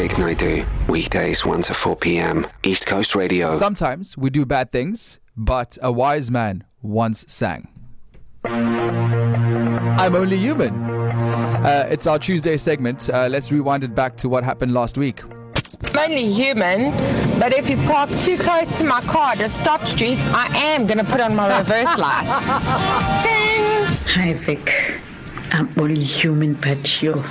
Vic Naidu, weekdays 1 to 4 p.m. East Coast Radio. Sometimes we do bad things, but a wise man once sang. I'm only human. Uh, it's our Tuesday segment. Uh, let's rewind it back to what happened last week. I'm only human, but if you park too close to my car at a stop street, I am going to put on my reverse light. Ching! Hi, Vic. I'm only human, but your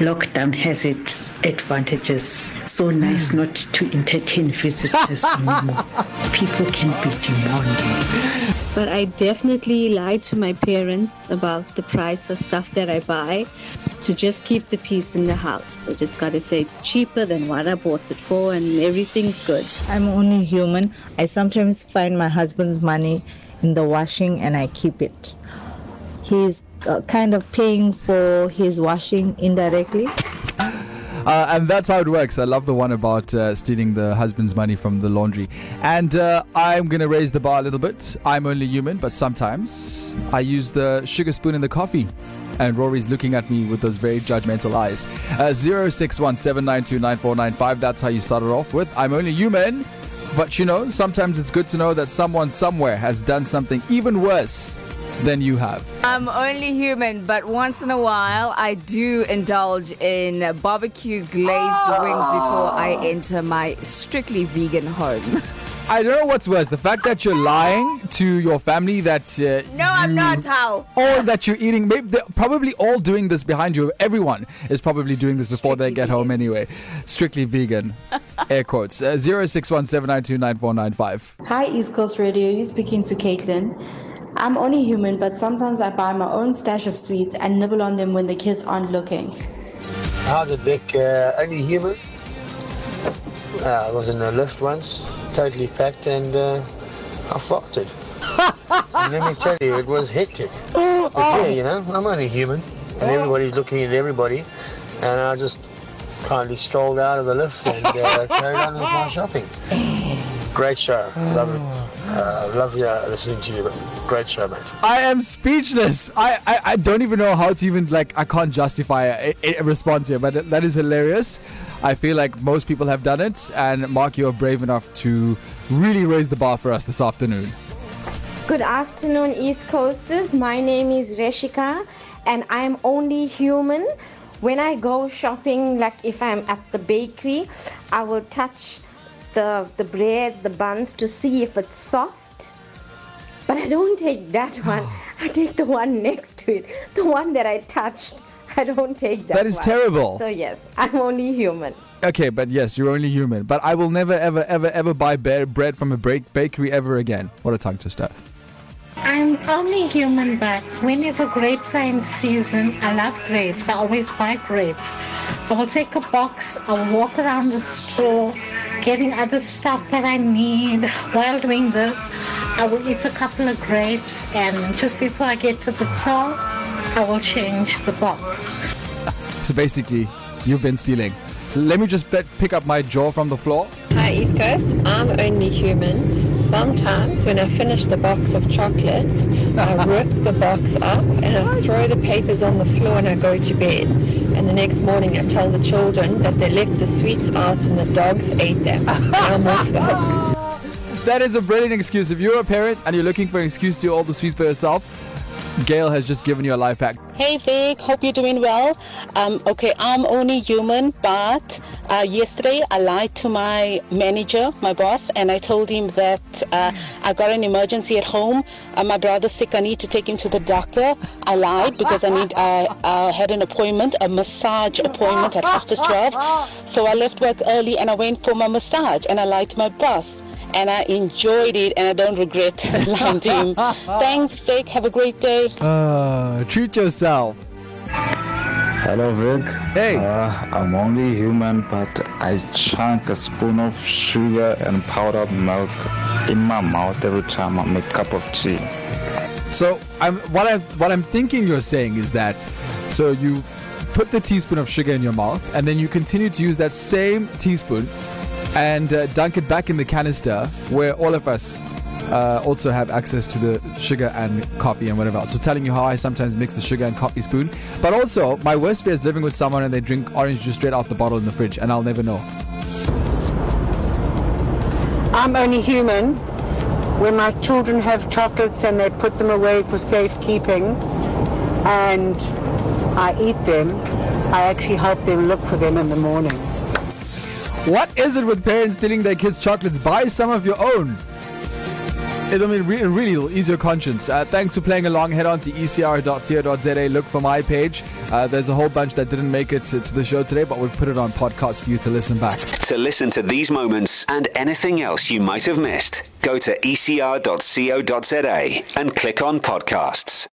lockdown has its advantages. So nice hmm. not to entertain visitors anymore. People can be demanding. But I definitely lied to my parents about the price of stuff that I buy to just keep the peace in the house. I just gotta say it's cheaper than what I bought it for and everything's good. I'm only human. I sometimes find my husband's money in the washing and I keep it. He's uh, kind of paying for his washing indirectly. Uh, and that's how it works. I love the one about uh, stealing the husband's money from the laundry. And uh, I'm going to raise the bar a little bit. I'm only human, but sometimes I use the sugar spoon in the coffee. And Rory's looking at me with those very judgmental eyes. Uh, 0617929495. That's how you started off with. I'm only human. But you know, sometimes it's good to know that someone somewhere has done something even worse than you have. I'm only human, but once in a while I do indulge in barbecue glazed wings before I enter my strictly vegan home. I don't know what's worse the fact that you're lying to your family that. Uh, no, I'm not, how Or that you're eating. Maybe they're probably all doing this behind you. Everyone is probably doing this before they Strictly get home anyway. Strictly vegan. Air quotes. Uh, 0617929495. Hi, East Coast Radio. You're speaking to Caitlin. I'm only human, but sometimes I buy my own stash of sweets and nibble on them when the kids aren't looking. How's it, Vic? Uh, only human. Uh, I was in a lift once, totally packed, and uh, I farted. and let me tell you, it was hectic. But yeah, you know, I'm only human, and everybody's looking at everybody, and I just kindly strolled out of the lift and uh, carried on with my shopping. Great show. Love it. Uh, love you listening to you. Great show, mate. I am speechless. I, I, I don't even know how to even, like, I can't justify a, a, a response here, but that is hilarious. I feel like most people have done it, and Mark, you're brave enough to really raise the bar for us this afternoon. Good afternoon, East Coasters. My name is Reshika, and I'm only human. When I go shopping, like if I'm at the bakery, I will touch the the bread, the buns to see if it's soft. But I don't take that one. I take the one next to it, the one that I touched. I don't take that. That is one. terrible. So yes, I'm only human. Okay, but yes, you're only human. But I will never, ever, ever, ever buy ba- bread from a break- bakery ever again. What a tongue twister. I'm only human, but whenever grapes are in season, I love grapes. I always buy grapes. I will take a box, I'll walk around the store, getting other stuff that I need. While doing this, I will eat a couple of grapes, and just before I get to the till, I will change the box. So basically, you've been stealing. Let me just pe- pick up my jaw from the floor. Hi East Coast, I'm only human. Sometimes when I finish the box of chocolates, I rip the box up and I throw the papers on the floor and I go to bed. And the next morning I tell the children that they left the sweets out and the dogs ate them. I'm off the hook. That is a brilliant excuse. If you're a parent and you're looking for an excuse to eat all the sweets by yourself, Gail has just given you a life hack. Hey Vic, hope you're doing well. Um, okay, I'm only human, but uh, yesterday I lied to my manager, my boss, and I told him that uh, I got an emergency at home. Uh, my brother's sick. I need to take him to the doctor. I lied because I need. I had an appointment, a massage appointment at half past twelve. So I left work early and I went for my massage, and I lied to my boss. And I enjoyed it, and I don't regret lying to him. Thanks, Vic. Have a great day. Uh, treat yourself. Hello, Vic. Hey. Uh, I'm only human, but I chunk a spoon of sugar and powdered milk in my mouth every time I make a cup of tea. So I'm what I what I'm thinking you're saying is that so you put the teaspoon of sugar in your mouth and then you continue to use that same teaspoon and uh, dunk it back in the canister where all of us uh, also have access to the sugar and coffee and whatever else. Was telling you how I sometimes mix the sugar and coffee spoon. But also, my worst fear is living with someone and they drink orange juice straight out the bottle in the fridge, and I'll never know. I'm only human. When my children have chocolates and they put them away for safekeeping and I eat them, I actually help them look for them in the morning. What is it with parents stealing their kids' chocolates? Buy some of your own. It'll mean re- really ease your conscience. Uh, thanks for playing along. Head on to ecr.co.za. Look for my page. Uh, there's a whole bunch that didn't make it to, to the show today, but we've put it on podcast for you to listen back. To listen to these moments and anything else you might have missed, go to ecr.co.za and click on podcasts.